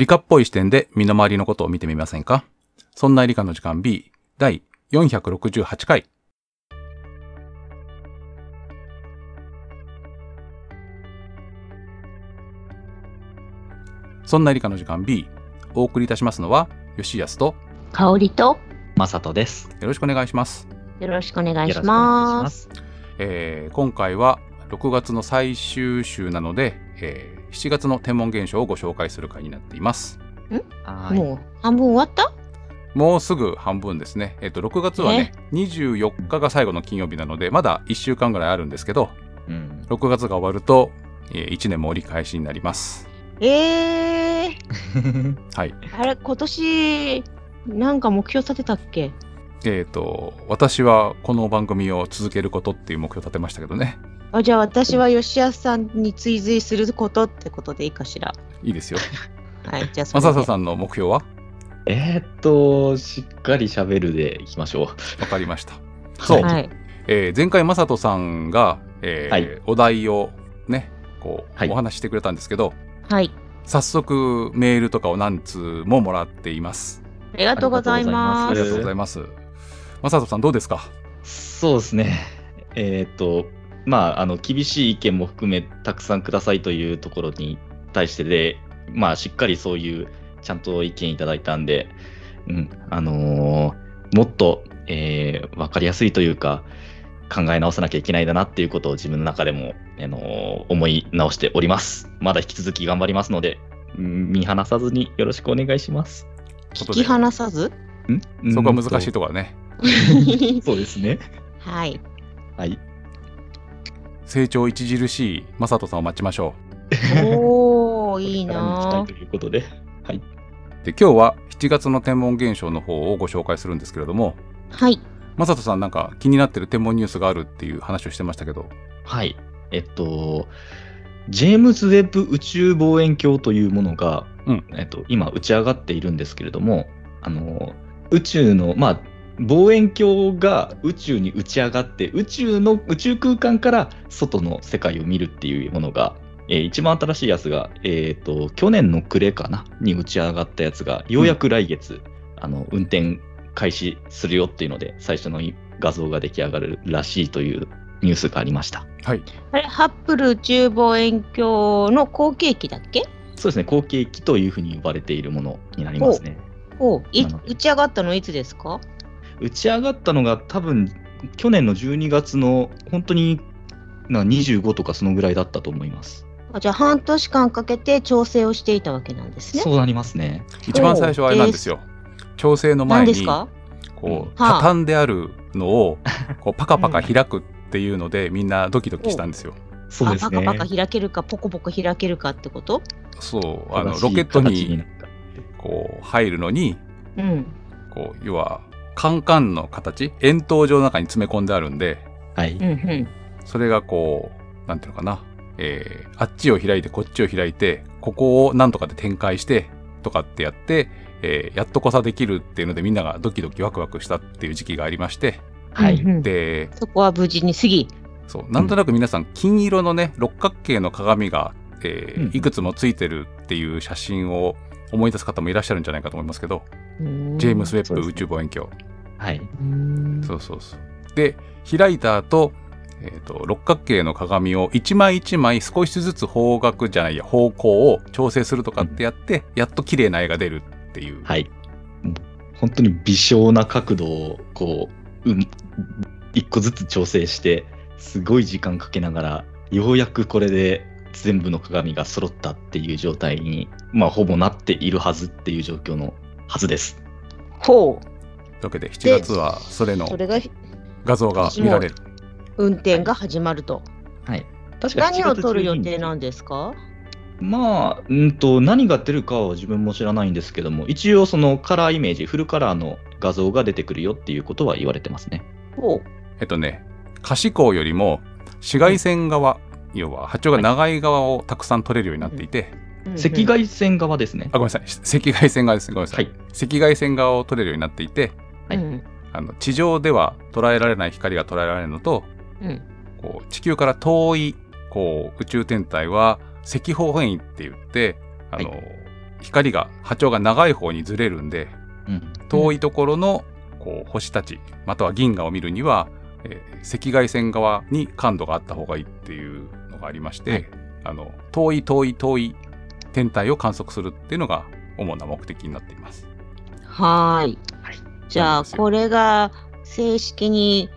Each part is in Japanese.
理科っぽい視点で身の回りのことを見てみませんか？そんな理科の時間 B 第468回。そんな理科の時間 B お送りいたしますのは吉安と香りとまさとです。よろしくお願いします。よろしくお願いしま。ますす。えー今回は6月の最終週なので、えー7月の天文現象をご紹介する回になっています。はい。もう半分終わった？もうすぐ半分ですね。えっ、と、6月はね、24日が最後の金曜日なので、まだ1週間ぐらいあるんですけど、うん。6月が終わると、え1年も折り返しになります。えー、はい。あれ今年なんか目標立てたっけ？えっ、と、私はこの番組を続けることっていう目標を立てましたけどね。あじゃあ私は吉安さんに追随することってことでいいかしら？いいですよ。はい、じゃあそマれでササさんの目標は？えーっと、しっかり喋るでいきましょわかりました。そう。はい。えー前回マサトさんが、えーはいお題をね、こう、はいお話ししてくれたんですけど、はい。早速メールとかを何通ももらっています。ありがとうございまありがす。とうございます。マサトさんどうですか？う。そうですね。えーっと、まあ、あの、厳しい意見も含め、たくさんくださいというところに対してで、まあ、しっかりそういう、ちゃんと意見いただいたんで、うん、あのーもっと、えー、わかりやすいというか、考え直さなきゃいけないだなっていうことを自分の中でも、あのー思い直しております。まだ引き続き頑張りますので、うん見放さずによろしくお願いします。引き離さず？ん？そこは難しいと。ところだね。そうですね。はい。はい。成長著しいマサトさんを待ちましょおー、いいな待ということで。はい。う。で、今日は7月の天文現象の方をご紹介するんですけれども、はい。マサトさんなんか気になってる天文ニュースがあるっていう話をしてましたけど、はい。えっと、ジェームズ・ウェッブ宇宙望遠鏡というものが、うんえっと、今打ち上がっているんですけれども、あの、宇宙の、まあ、望遠鏡が宇宙に打ち上がって、宇宙の、宇宙空間から外の世界を見るっていうものが、えー一番新しいやつが、えっ、と、去年の暮れかなに打ち上がったやつが、ようやく来月、あの、運転開始するよっていうので、最初の画像が出来上がるらしいというニュースがありました。はい。あれ、ハッブル宇宙望遠鏡の後継機だっけ？そうですね、後継機というふうに呼ばれているものになりますね。おういなので打ち上がったのいつですか？打ち上がったのが多分去年の12月の本当にな25とかそのぐらいだったと思います。あじゃあ半年間かけて調整をしていたわけなんですね。そうなりますね。一番最初はあれなんですよ。調整の前に何です、か？こう、はあ畳んであるのを、こう、パカパカ開くっていうので、みんなドキドキしたんですよ。そうですね。あパカパカ開けるかポコポコ開けるかってこと？そう、あの、ロケットに、こう、入るのに、うん。こう、要は、カンカンの形、円筒状の中に詰め込んであるんで、はい。それがこう、なんていうのかな、えー、あっちを開いて、こっちを開いて、ここをなんとかで展開して、とかってやって、えー、やっとこさできるっていうのでみんながドキドキワクワクしたっていう時期がありまして、はい。で、そこは無事に過ぎ。そう、なんとなく皆さん金色のね、六角形の鏡が、えーうんいくつもついてるっていう写真を思い出す方もいらっしゃるんじゃないかと思いますけど、ジェームス・ウェッブ宇宙望遠鏡。はい。うんそうそうそう。で、開いた後、えっ、と、六角形の鏡を一枚一枚少しずつ方角じゃないや、方向を調整するとかってやって、やっと綺麗な絵が出るっていう。はい。本当に微小な角度をこう、うん、一個ずつ調整して、すごい時間かけながら、ようやくこれで全部の鏡が揃ったっていう状態に、まあ、ほぼなっているはずっていう状況のはずです。ほう。というわけで、7月はそれのそれが画像が見られる。運転が始まると。はい。確か何を撮る予7月12日定なんですか？まあ、うんと、何が出るかは自分も知らないんですけども、一応そのカラーイメージ、フルカラーの画像が出てくるよっていうことは言われてますね。ほえっとね、可視光よりも紫外線側、要は波長が長い側をたくさん撮れるようになっていて、う。赤外線側ですねあ、。ごめんなさい、赤外線側です。ごめんなさい。はい赤外線側を撮れるようになっていて、はいうんあの地上では捉えられない光が捉えられるのと、うんこう地球から遠いこう宇宙天体は赤方変異って言って、あの、は光が波長が長い方にずれるんでうん。遠いところのこう星たちまたは銀河を見るには、えー赤外線側に感度があった方がいいっていうのがありまして、はいあの遠い遠い遠い天体を観測するっていうのが主な目的になっています。はーい。はいじゃあこれが正式に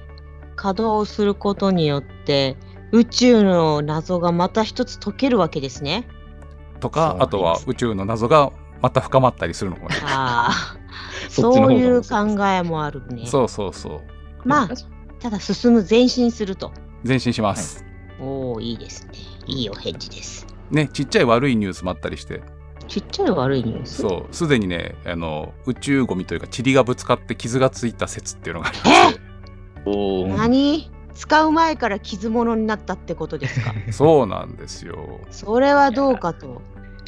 稼働することによって宇宙の謎がまた一つ解けるわけですね。とかあとは宇宙の謎がまた深まったりするのかない。ああ、そういう考えもあるね。そうそうそうまあただ進む前進すると。前進します。おおいいですね。いいお返事です。ねちっちゃい悪いニュースもあったりしてちっちゃい悪いニュース。そうすでにねあの宇宙ゴミというか塵がぶつかって傷がついた説っていうのがありましておー。何？使う前から傷物になったってことですか？そうなんですよ。それはどうかと。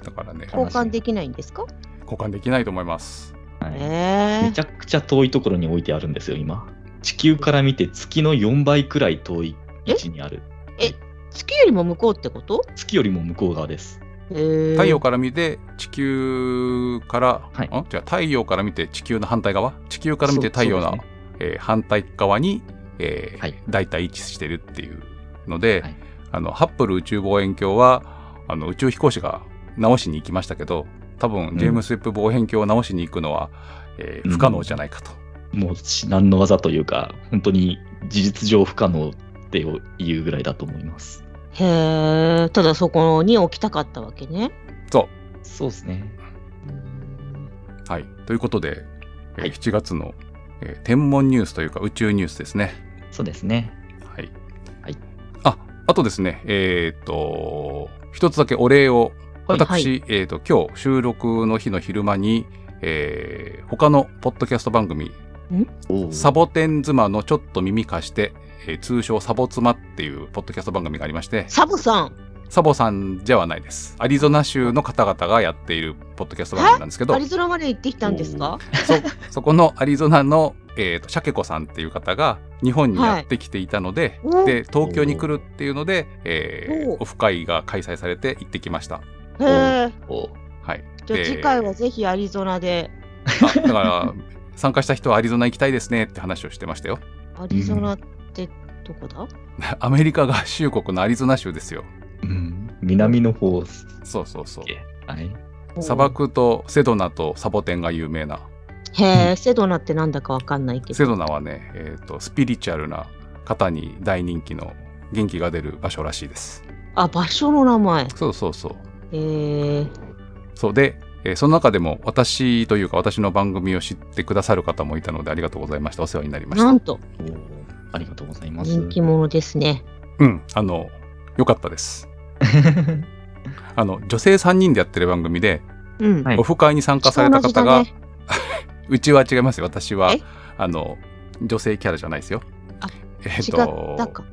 だからね。交換できないんですか？交換できないと思います。はい。ええめちゃくちゃ遠いところに置いてあるんですよ、今。地球から見て月の4倍くらい遠い位置にある。月よりも向こうってこと？月よりも向こう側です。太陽から見て地球から、はい。ん？じゃあ太陽から見て地球の反対側？地球から見て太陽の、ねえー反対側に、えーはい。大体位置してるっていうので、はい。あのハッブル宇宙望遠鏡はあの宇宙飛行士が直しに行きましたけど多分ジェームス・ウェッブ望遠鏡を直しに行くのは、えーうん。不可能じゃないかと。もう至難の技というか、本当に事実上不可能っていうぐらいだと思います。へえただそこに置きたかったわけね。そうそうですね。はい、ということで、えーはい7月の、えー天文ニュースというか宇宙ニュースですね。そうですね。はい。はいあ、あとですね、えっ、と、一つだけお礼を、はい私、えっ、と、今日収録の日の昼間に、えー他のポッドキャスト番組、サボテン妻のちょっと耳貸して、えー通称サボ妻っていうポッドキャスト番組がありまして、サボさん。サボさんじゃはないです。アリゾナ州の方々がやっているポッドキャスト番組なんですけどア、リゾナまで行ってきたんですか？そ そこのアリゾナの、えー、とシャケ子さんっていう方が日本にやってきていたので、はい。で東京に来るっていうので、えーおオフ会が開催されて行ってきました。へえはい、じゃあで次回はぜひアリゾナで。あだから参加した人はアリゾナ行きたいですねって話をしてましたよ。アリゾナってどこだ、アメリカ合衆国のアリゾナ州ですよ。うん、南の方そうそうそうはい。砂漠とセドナとサボテンが有名な。へえセドナってなんだかわかんないけどセドナはね、えー、とスピリチュアルな方に大人気の元気が出る場所らしいです。あ場所の名前そうそうそう。へえそうで、えーその中でも私というか私の番組を知ってくださる方もいたのでありがとうございました。お世話になりました。なんとありがとうございます。人気者ですね。うん、あの、よかったです。あの、女性3人でやってる番組で、うん、はい。オフ会に参加された方が、ね うちは違いますよ。私はえ、あの、女性キャラじゃないですよ。あえっ、違ったか。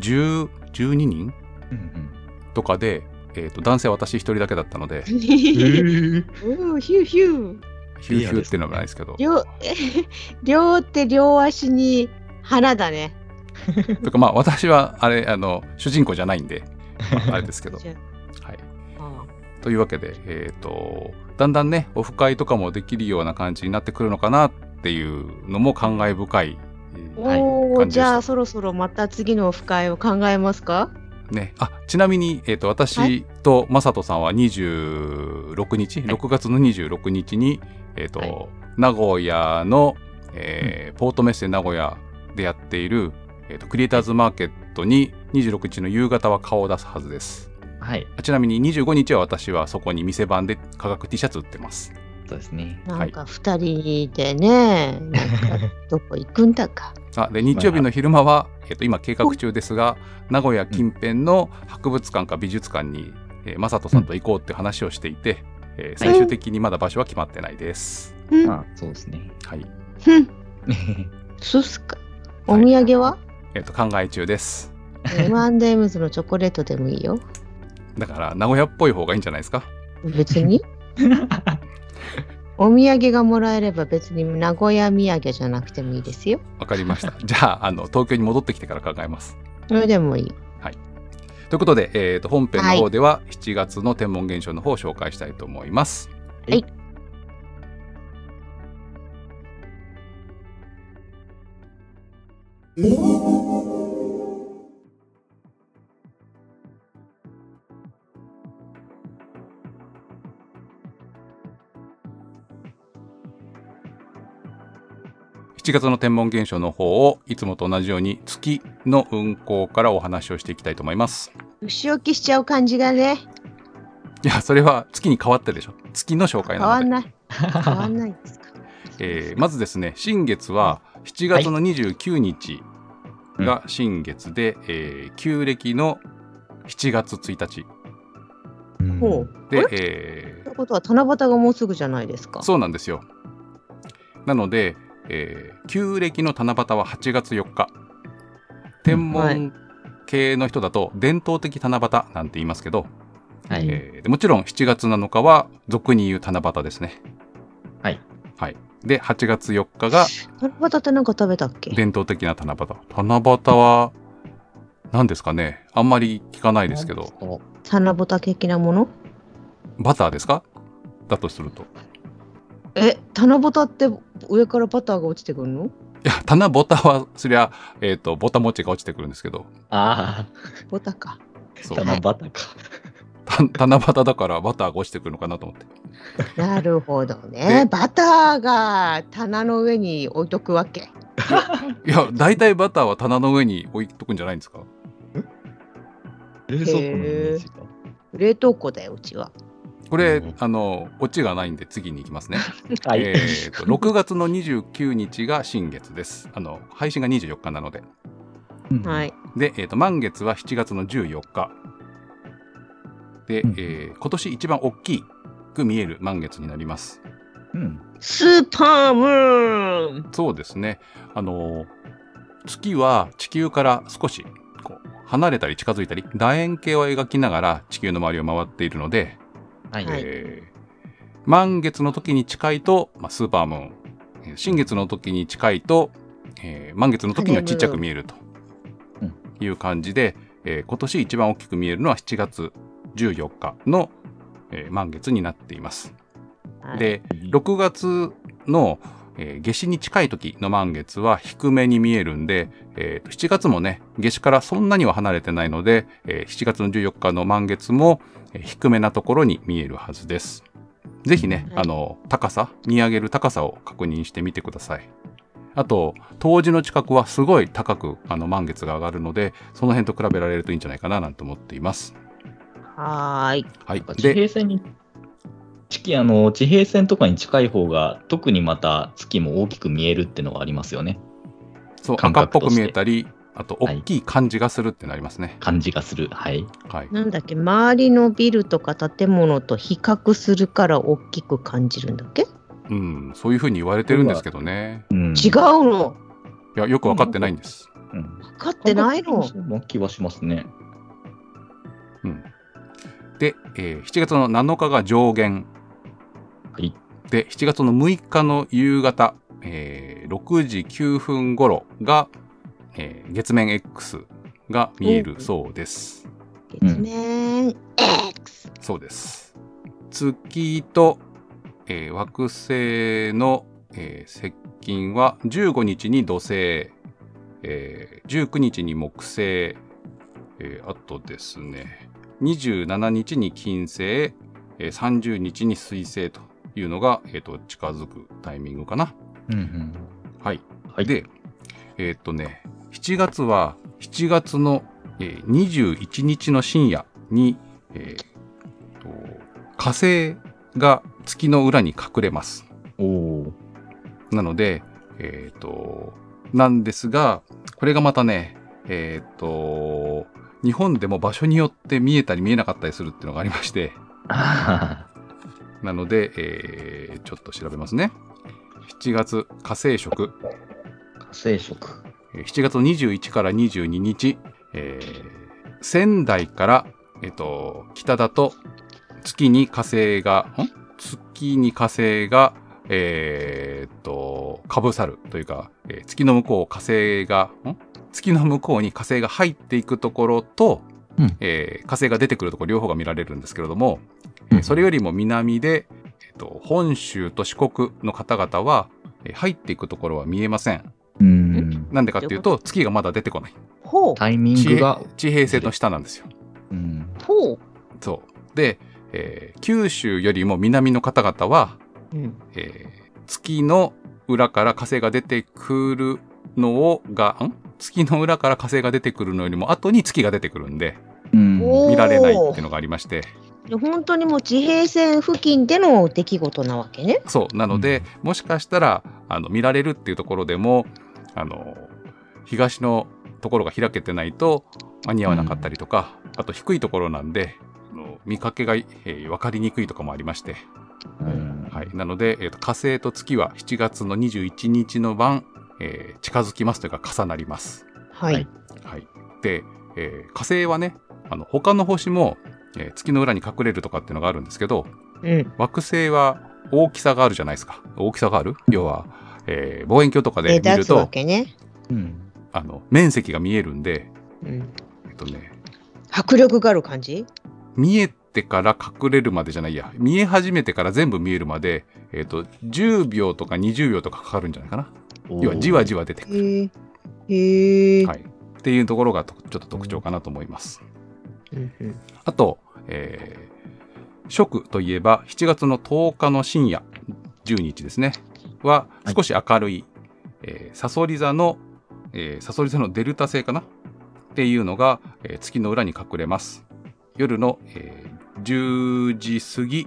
10 12人？うんうん。とかで、えっ、と、男性は私一人だけだったので、うー。ヒューヒュー。ヒューヒュー。っていうのはないですけど、両え両手両足に花だね。とかまあ私はあれ、あの、主人公じゃないんで、まあ あれですけど。はい。あというわけで、えっ、と、だんだんね、オフ会とかもできるような感じになってくるのかなっていうのも感慨深い。えーはいおじゃあそろそろまた次のオフ会を考えますか？ね、あちなみに、えー、とは私と正人さんは26日、6月の26日に、えーとはい。名古屋の、えーポートメッセ名古屋でやっている、えーとクリエイターズマーケットに26日の夕方は顔を出すはずです。はい。あちなみに25日は私はそこに店番で価格 T シャツ売ってます。そうですね。なんか二人でね、どこ行くんだか。あで日曜日の昼間は、えー、と今計画中ですが名古屋近辺の博物館か美術館に、えー、正人さんと行こうって話をしていて、えー最終的にまだ場所は決まってないです。うん、まあ、そうですね。はい。ふん、そうっすか。お土産は、えっ、と考え中です。M&M's のチョコレートでもいいよ。だから名古屋っぽい方がいいんじゃないですか？別に？お土産がもらえれば別に名古屋土産じゃなくてもいいですよ。わかりました。じゃああの東京に戻ってきてから考えます。それでもいい。ということで、えー、と本編の方では7月の天文現象の方を紹介したいと思います。はい7月の天文現象の方をいつもと同じように月の運行からお話をしていきたいと思います。牛置きしちゃう感じがね、いや、それは月に変わってでしょ。月の紹介変なので。わんない。変わんないですか？えーまずですね、新月は7月の29日が新月で、えー旧暦の7月1日。ほう。であ、れ？えということは七夕がもうすぐじゃないですかー。そうなんですよ。なので、えー旧暦の七夕は8月4日。天文系の人だと伝統的七夕なんて言いますけど、はい。えーでもちろん7月7日は俗に言う七夕ですね。はい。はい。で、8月4日が七夕ってなんか食べたっけ？伝統的な七夕。七夕は何ですかねあんまり聞かないですけど、七夕的なもの？バターですか？だとすると。え、七夕って上からバターが落ちてくるの？いや、七夕は、そりゃ、えっ、と、ぼたもちが落ちてくるんですけど、あボタか。あ、そう。七夕か。た七夕だからバターが落ちてくるのかなと思って。なるほどでね。バターが棚の上に置いとくわけ。いや、大体バターは棚の上に置いとくんじゃないんですか？冷蔵庫のイメージが。冷凍庫だよ、うちは。これうん、あの、オチがないんで次に行きますね。はい。えーと、6月の29日が新月です。あの、配信が24日なので。うんはい。で、えーと、満月は7月の14日。で、うんえー今年一番大きく見える満月になります。うん。スーパームーンそうですね。あのー月は地球から少しこう離れたり近づいたり、楕円形を描きながら地球の周りを回っているので、はい。はいえー満月の時に近いと、まあ、スーパームーン、えー新月の時に近いと、えー満月の時にはちっちゃく見えるとうんいう感じで、えー今年一番大きく見えるのは7月14日の、えー満月になっています。はいで、6月の、えー夏至に近い時の満月は低めに見えるんで、えーと7月もね、夏至からそんなには離れてないので、えー7月の14日の満月も、えー低めなところに見えるはずです。ぜひね、はいあの、高さ、見上げる高さを確認してみてください。あと、冬至の近くはすごい高くあの満月が上がるので、その辺と比べられるといいんじゃないかななんて思っています。はーい。はい。地で、平線に、地球あの地平線とかに近い方が、特にまた月も大きく見えるっていうのがありますよね。そう、感赤っぽく見えたり、あと、大きい感じがするってなりますね。感じがする。はい。はい。なんだっけ、周りのビルとか建物と比較するから大きく感じるんだっけ？うん、そういうふうに言われてるんですけどね。うん、違うの？いや、よくわかってないんです。うん。分かってないの？な気はしますね。うん。で、えー7月の7日が上限。はい。で、7月の6日の夕方、えー6時9分頃が、えー月面 X が見えるそうです。月面 X。そうです。月と、えー惑星の、えー接近は15日に土星、えー19日に木星、えーあとですね、27日に金星、えー30日に水星というのが、えーと近づくタイミングかな。うんうん。はい。はい。で、えーっとね、7月は、7月の、えー21日の深夜に、えーっと火星が月の裏に隠れます。おお。なので、えーっと、なんですが、これがまたね、えーっと、日本でも場所によって見えたり見えなかったりするっていうのがありまして、あ なので、えーちょっと調べますね。7月火星食、ー火星食。えー7月21から22日、えー仙台から、えっと、北だと月に火星が、ん？月に火星が、えーっと、かぶさるというか、えー月の向こう火星が、ん？月の向こうに火星が入っていくところと、うんえー火星が出てくるところ両方が見られるんですけれども、えーそれよりも南で、えっと、本州と四国の方々は、えー入っていくところは見えません。うん。なんでかっていうと、月がまだ出てこない。ほう。タイミン地グが平、地平線の下なんですよ。うん。ほう。そう。で、えー九州よりも南の方々は、うん。えー月の裏から火星が出てくるのをが、ん？月の裏から火星が出てくるのよりも後に月が出てくるんで、うん。見られないっていうのがありまして、で本当にもう地平線付近での出来事なわけね。そう。なので、もしかしたら、あの、見られるっていうところでも、あの、東のところが開けてないと間に合わなかったりとか、あと低いところなんで、見かけが、えー分かりにくいとかもありまして、うんはい。なので、えーと火星と月は7月の21日の晩、えー近づきますというか重なります。はい。はいはい。で、えー火星はね、あの、他の星も、えー月の裏に隠れるとかっていうのがあるんですけど、うん。惑星は大きさがあるじゃないですか。大きさがある？要は、えー望遠鏡とかで目見ると、けね。うん。あの、面積が見えるんで、うん。えっとね、迫力がある感じ？見えてから隠れるまでじゃないや、見え始めてから全部見えるまで、えっ、と、10秒とか20秒とかかかるんじゃないかな。要はじわじわ出てくる。へえ。へえ。はい。っていうところがとちょっと特徴かなと思います。うんうんあと、えー、食といえば7月の10日の深夜10日ですねははい少し明るい、えー、サソリ座の、えー、サソリ座のデルタ星かな？っていうのが、えー月の裏に隠れます夜の、えー10時過ぎ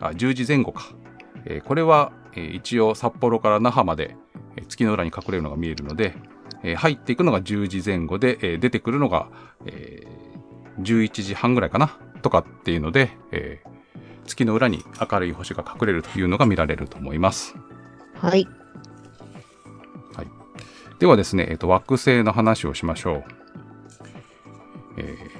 あ10時前後か、えーこれは、えー一応札幌から那覇まで、えー月の裏に隠れるのが見えるので、えー入っていくのが10時前後で、えー出てくるのが、えー11時半ぐらいかなとかっていうので、えー月の裏に明るい星が隠れるというのが見られると思います。はい。ではですね、えっと惑星の話をしましょう。えー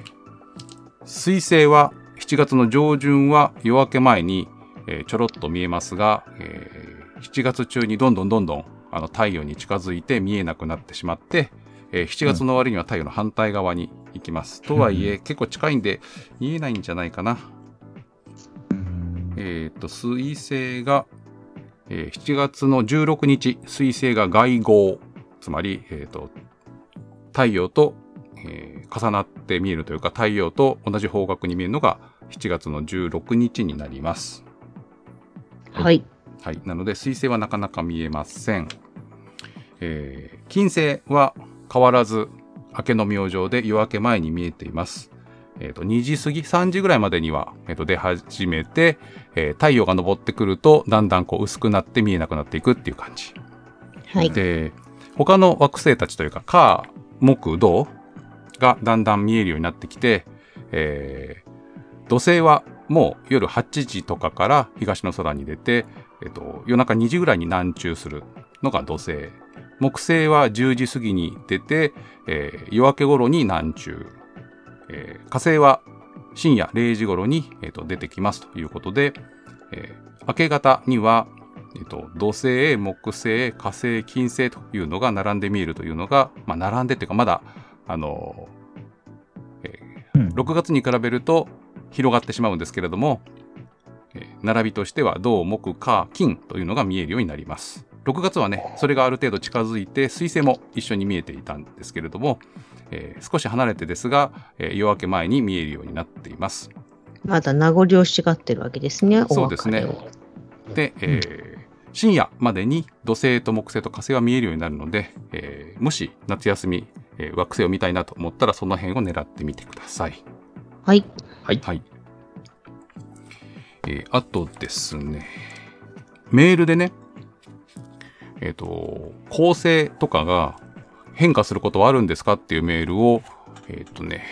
水星は7月の上旬は夜明け前に、えーちょろっと見えますが、えー7月中にどんどんどんどんあの太陽に近づいて見えなくなってしまって、えー7月の終わりには太陽の反対側に行きます。とはいえ、結構近いんで見えないんじゃないかな。うんえっ、と、水星が、えー7月の16日、水星が外号、つまり、えっ、と、太陽と、えー重なって見えるというか、太陽と同じ方角に見えるのが7月の16日になります。はい。はい。なので、水星はなかなか見えません。えー金星は変わらず、明けの明星で夜明け前に見えています。えっ、と、2時過ぎ、3時ぐらいまでには、えーと出始めて、えー太陽が昇ってくると、だんだんこう薄くなって見えなくなっていくっていう感じ。はい。で、他の惑星たちというか、火、木、土がだんだん見えるようになってきて、えー土星はもう夜8時とかから東の空に出て、えっと、夜中2時ぐらいに南中するのが土星。木星は10時過ぎに出て、えー夜明け頃に南中。えー火星は深夜0時頃に、えっと出てきますということで、明け方には、土星、木星、火星、金星というのが並んで見えるというのが、まあ、並んでっていうか、まだ、あのうん6月に比べると広がってしまうんですけれども、えー並びとしては銅、木、火、金というのが見えるようになります。6月はね、それがある程度近づいて、水星も一緒に見えていたんですけれども、えー少し離れてですが、えー夜明け前に見えるようになっています。まだ名残惜しがってるわけですね。おそうですねで、えー深夜までに土星と木星と火星は見えるようになるので、えーもし夏休み、えー惑星を見たいなと思ったらその辺を狙ってみてください。はい。はい。はい。えーあとですね、メールでね、えっ、と、構成とかが変化することはあるんですかっていうメールを、えっ、とね、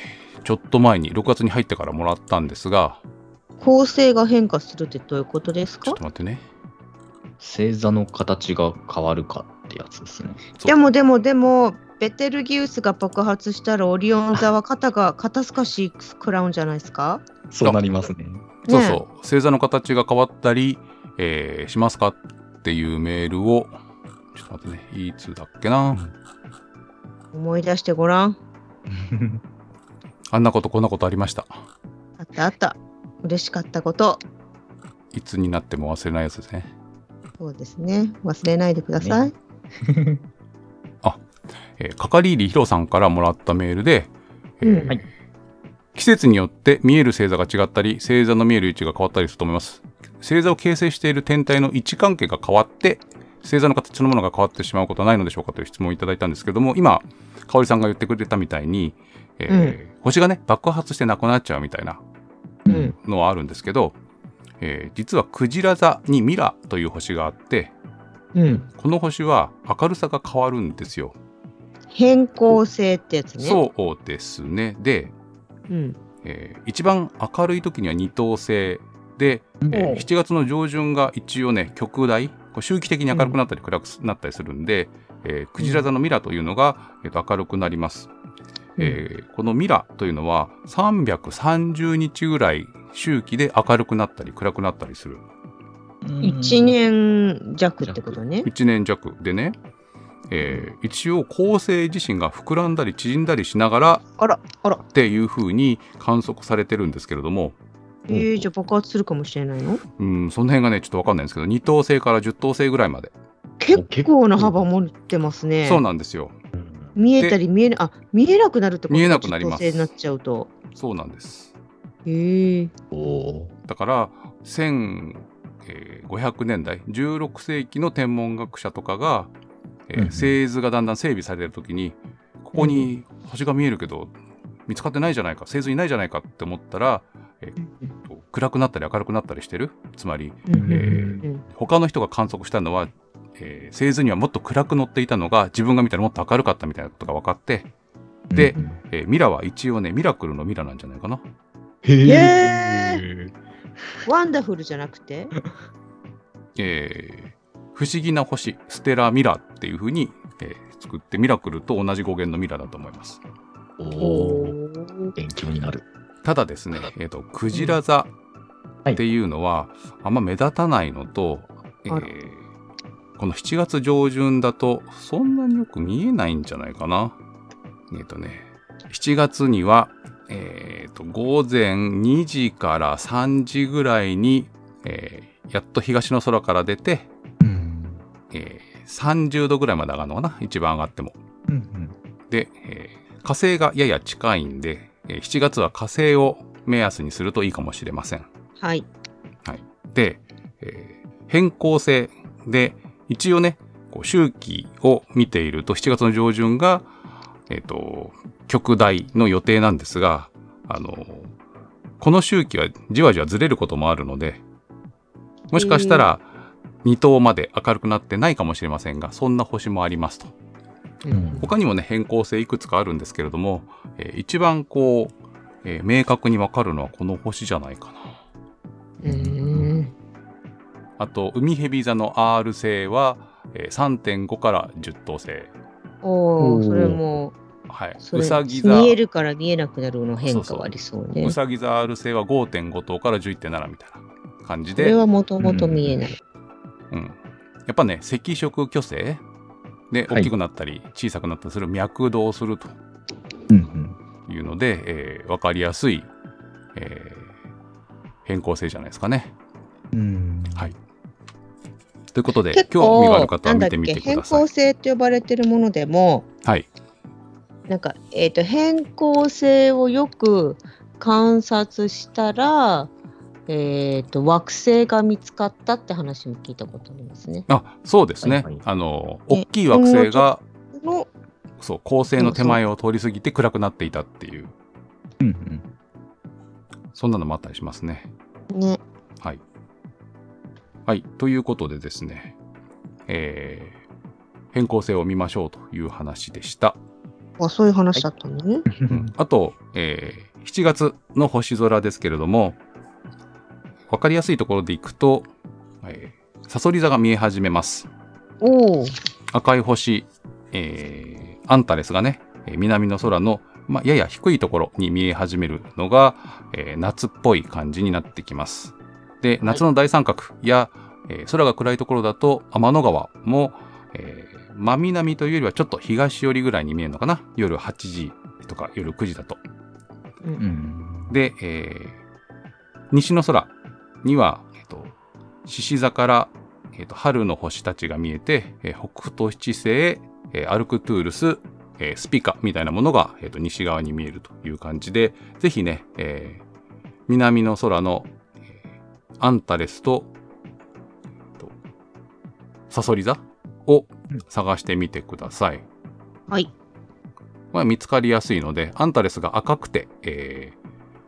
ちょっと前に6月に入ってからもらったんですが、構成が変化するってどういうことですか？ちょっと待ってね。星座の形が変わるかってやつですね。でもでもでも、ベテルギウスが爆発したらオリオン座は肩が 肩透かし食らうんじゃないですか？そうなりますね。そうそう、星座の形が変わったり、えーしますかっていうメールを、ちょっと待ってね、いつだっけな？思い出してごらん。あんなことこんなことありました。あったあった。嬉しかったこと。いつになっても忘れないやつですね。そうですね。忘れないでください。えー、かかり入りひろさんからもらったメールで、えーうんはい季節によって見える星座が違ったり星座の見える位置が変わったりすると思います星座を形成している天体の位置関係が変わって星座の形そのものが変わってしまうことはないのでしょうかという質問をいただいたんですけども今香織さんが言ってくれたみたいに、えー星がね爆発してなくなっちゃうみたいなうん。のはあるんですけど、えー実はクジラ座にミラという星があってうん。この星は明るさが変わるんですよ。変更性ってやつね。そうですね。で、う。うん。えー一番明るい時には二等星で、えー7月の上旬が一応ね極大こう周期的に明るくなったり暗くなったりするんで、えークジラ座のミラというのが、えーと明るくなります、えーこのミラというのは330日ぐらい周期で明るくなったり暗くなったりする。一年弱ってことね。1年弱でね、えー一応恒星自身が膨らんだり縮んだりしながらあら、あら。っていう風に観測されてるんですけれども、えー、じゃあ爆発するかもしれないの？うん、その辺がねちょっと分かんないんですけど2等星から10等星ぐらいまで、結構な幅持ってますね。そうなんですよ。見えたり見えなあ見えなくなるってこと？見えなくなります。実効性になっちゃうと。そうなんです。へえだから1500年代16世紀の天文学者とかが、えーうんうん。星図がだんだん整備される時にここに星が見えるけど見つかってないじゃないか星図いないじゃないかって思ったら、えーと暗くなったり明るくなったりしてる？つまりえうん他の人が観測したのは、えー星図にはもっと暗く載っていたのが自分が見たらもっと明るかったみたいなことが分かって、でうん。えーミラは一応ねミラクルのミラなんじゃないかな。へへワンダフルじゃなくて？えー不思議な星 stella mira っていう風に、えー作ってミラクルと同じ語源のミラだと思います。おおー。ー勉強になる。ただですね、えー、とクジラ座っていうのはあんま目立たないのと、えーこの7月上旬だとそんなによく見えないんじゃないかな。えっ、とね7月には、えー、と午前2時から3時ぐらいに、えーやっと東の空から出て、えー30度ぐらいまで上がるのかな？一番上がっても。で、えー火星がやや近いんで、えー7月は火星を目安にするといいかもしれません。はい。で、えー変更性で一応ねこう周期を見ていると7月の上旬が、えっと極大の予定なんですがあのこの周期はじわじわずれることもあるのでもしかしたら2等まで明るくなってないかもしれませんがそんな星もありますと。うん他にもね変更性いくつかあるんですけれども、えー一番こう、えー明確にわかるのはこの星じゃないかな。うーん。あと海蛇座の R 星は、えー3.5から10等星。おお、それも、はい。そうれさぎ座見えるから見えなくなるの変化はありそうね。うさぎ座 R 星は5.5等から11.7みたいな感じで、これはもともと見えない。うん、やっぱね赤色巨星？ではい大きくなったり小さくなったりする脈動するとうんいうので、えーわかりやすい、えー変更性じゃないですかね。うんはい。ということで、結興味がある構、方は見てみてください更。性って呼ばれてるものでも、はい。なんか、えっ、と、変更性をよく観察したら、えっ、と、惑星が見つかったって話も聞いたことありますね。あ、そうですね。はいはいあの、大きい惑星が、の、そう、恒星の手前を通り過ぎて暗くなっていたっていう、うんうんそんなのもあったりしますね。ね、はい。はい。ということでですね、えー、変更性を見ましょうという話でした。あ、そういう話だったの？ね。うんあと、えー7月の星空ですけれども、わかりやすいところでいくと、えー、サソリ座が見え始めます。おお、赤い星、えーアンタレスがね、えー南の空の、まあ、やや低いところに見え始めるのが、えー夏っぽい感じになってきます。で、夏の大三角や、えー空が暗いところだと天の川も、えー真南というよりはちょっと東寄りぐらいに見えるのかな？夜8時とか夜9時だと。うん。で、えー西の空には、えっと獅子座から、えーと春の星たちが見えて、えー北斗七星、えーアルクトゥールス、えースピカみたいなものが、えーと西側に見えるという感じで、ぜひね、えー南の空の、えーアンタレスと、えーとサソリ座を探してみてください。はい。まあ、見つかりやすいので、アンタレスが赤くて、えー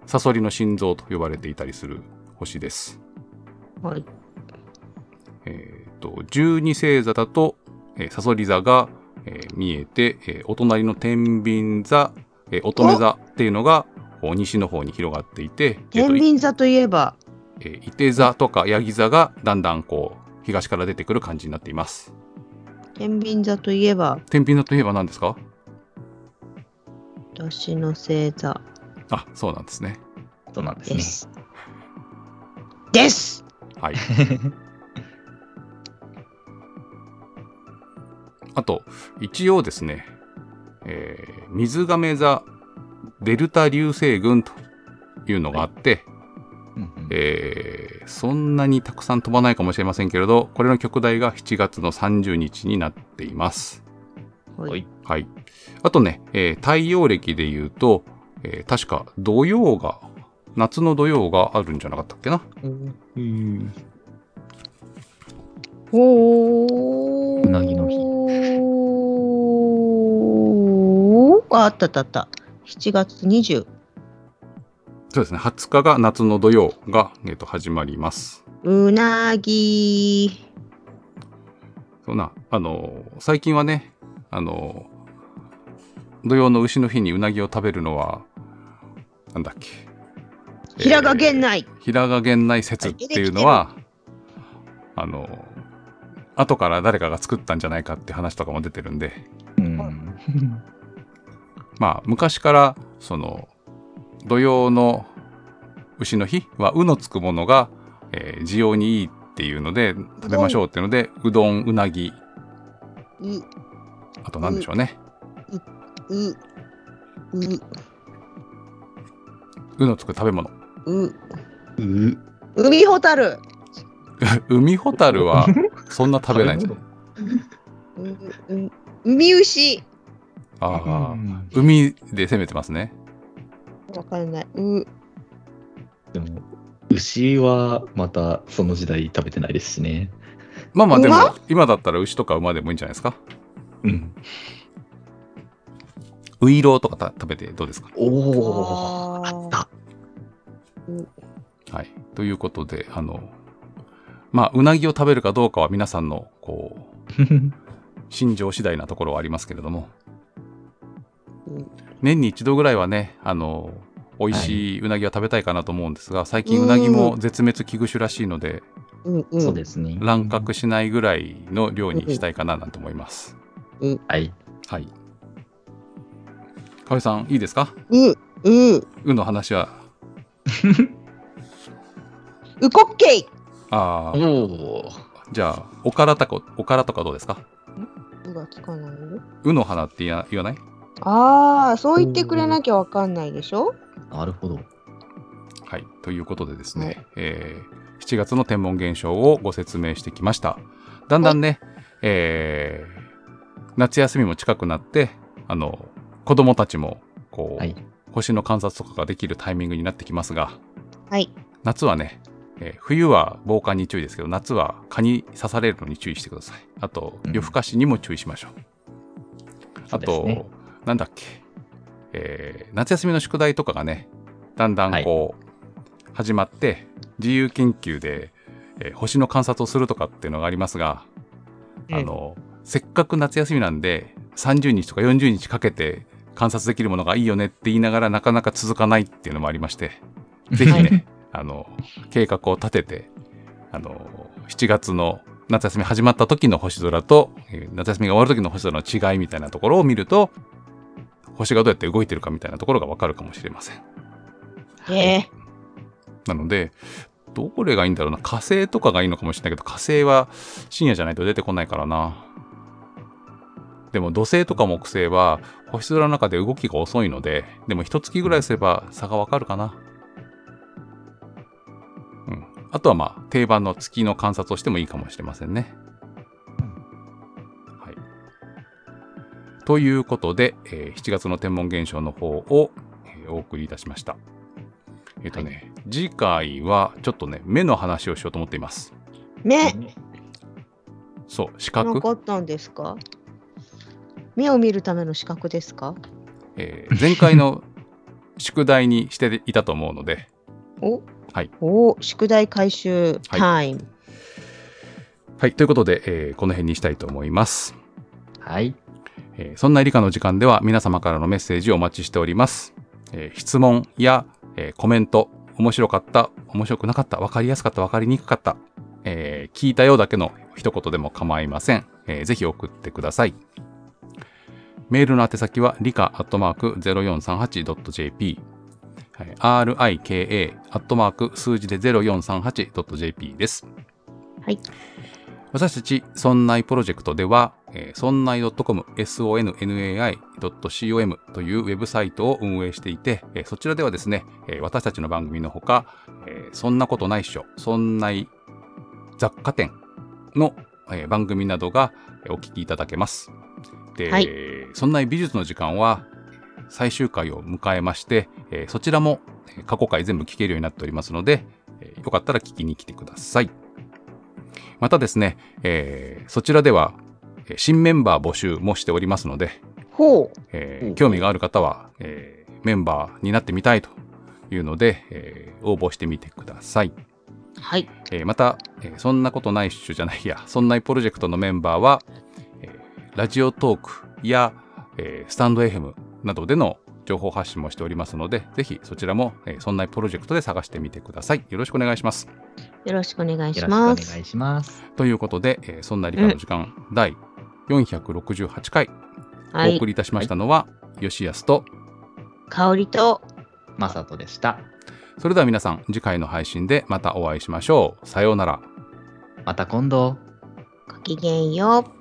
サソリの心臓と呼ばれていたりする星です。はい。えっ、と、十二星座だと、えーサソリ座が、えー見えて、えーお隣の天秤座、えー乙女座っていうのが、西の方に広がっていて、天秤座といえば、えー、伊手座とかヤギ座がだんだんこう、東から出てくる感じになっています。天秤座といえば、天秤座といえば何ですか？年の星座あ、そうなんですね。そうなんですね。です。ですはい。あと、一応ですね、えー水亀座デルタ流星群というのがあって、うんうんえーそんなにたくさん飛ばないかもしれませんけれど、これの極大が7月の30日になっています。ははい。はい。あとね、えー太陽暦で言うと、えー確か土曜が、夏の土曜があるんじゃなかったっけな？うんおーうなぎの日ああったあったあった。7月20。そうですね。20日が夏の土曜が、えーと始まります。うなぎ。そうな、あのー最近はね、あのー土曜の牛の日にうなぎを食べるのは、なんだっけ。平賀源内。平賀源内説っていうのは、あのー後から誰かが作ったんじゃないかって話とかも出てるんで、うんまあ、昔から、その、土曜の牛の日は、うのつくものが、えー需要にいいっていうので、食べましょうっていうので、うどん、うなぎ、う、あと何でしょうね。う、う、うのつく食べ物。う、う海ホタル。海ホタルは、そんな食べないんですよ。海牛。ああ、うん海で攻めてますね。わかんない。う、でも、牛はまたその時代食べてないですしね。まあまあ、でも馬、今だったら牛とか馬でもいいんじゃないですか？うん。ウイローとかた食べてどうですか？おおあった。はい。ということで、あの、まあ、うなぎを食べるかどうかは皆さんの、こう、心情次第なところはありますけれども、うん年に一度ぐらいはね、あの、美味しいうなぎは食べたいかなと思うんですが、最近うなぎも絶滅危惧種らしいので、うん、うん。そうですね。乱獲しないぐらいの量にしたいかななんて思います。はい。はい。かおりさん、いいですか？う、う、うの話は。うこっけい。ああ、おお。じゃあ、おからとか、おからとかどうですか？うがつかないよ。うの花って言わない？ああ、そう言ってくれなきゃわかんないでしょ？なるほど。はい。ということでですね、えー7月の天文現象をご説明してきました。だんだんね、えー夏休みも近くなって、あの、子供たちも、こう、はい。星の観察とかができるタイミングになってきますが、はい。夏はね、えー冬は防寒に注意ですけど、夏は蚊に刺されるのに注意してください。あと、うん夜更かしにも注意しましょう。あと、そうですねなんだっけ、えー夏休みの宿題とかがね、だんだんこう、始まって、自由研究で、えー星の観察をするとかっていうのがありますが、あの、せっかく夏休みなんで、30日とか40日かけて観察できるものがいいよねって言いながらなかなか続かないっていうのもありまして、ぜひね、あの、計画を立てて、あの、7月の夏休み始まった時の星空と、えー夏休みが終わる時の星空の違いみたいなところを見ると、星がどうやって動いてるかみたいなところがわかるかもしれません。ええなので、どれがいいんだろうな。火星とかがいいのかもしれないけど、火星は深夜じゃないと出てこないからな。でも土星とか木星は星空の中で動きが遅いので、でも一月ぐらいすれば差がわかるかな。うん。あとはまあ定番の月の観察をしてもいいかもしれませんね。ということで、えー7月の天文現象の方を、えーお送りいたしました。えっ、とね、次回はちょっとね、目の話をしようと思っています。目そう、視な覚、かったんですか？目を見るための資格ですか？えー前回の 宿題にしていたと思うので、お？はい。お宿題回収タイム。はい、ということで、えーこの辺にしたいと思います。はい。えーそんな理科の時間では皆様からのメッセージをお待ちしております。えー質問や、えーコメント、面白かった、面白くなかった、わかりやすかった、わかりにくかった、え聞いたようだけの一言でも構いません。えーぜひ送ってください。メールの宛先は理科アットマーク 0438.jp、rika アットマーク数字で 0438.jp です。はい。私たち、そんないプロジェクトでは、えー、そんない .com、sonnai.com というウェブサイトを運営していて、えーそちらではですね、えー私たちの番組のほか、えーそんなことないっしょ、そんない雑貨店の、えー番組などがえーお聞きいただけます。で、はいそんな美術の時間は最終回を迎えまして、えーそちらもえー過去回全部聞けるようになっておりますので、えーよかったら聞きに来てください。またですね、えーそちらではえー新メンバー募集もしておりますので、ほう。えーうん興味がある方は、えーメンバーになってみたいというので、えー応募してみてください。はい。えーまた、えーそんなことないっしょじゃないや、そんなプロジェクトのメンバーは、えーラジオトークや、えースタンド FM などでの情報発信もしておりますので、ぜひそちらも、えーそんなプロジェクトで探してみてください。よろしくお願いします。よろしくお願いしよろしくおます。願いします。ということで、えーそんな理科の時間、第468回はい。お送りいたしましたのは、吉安と、香りと、まさとでした。それでは皆さん、次回の配信でまたお会いしましょう。さようなら。また今度。ごきげんよう。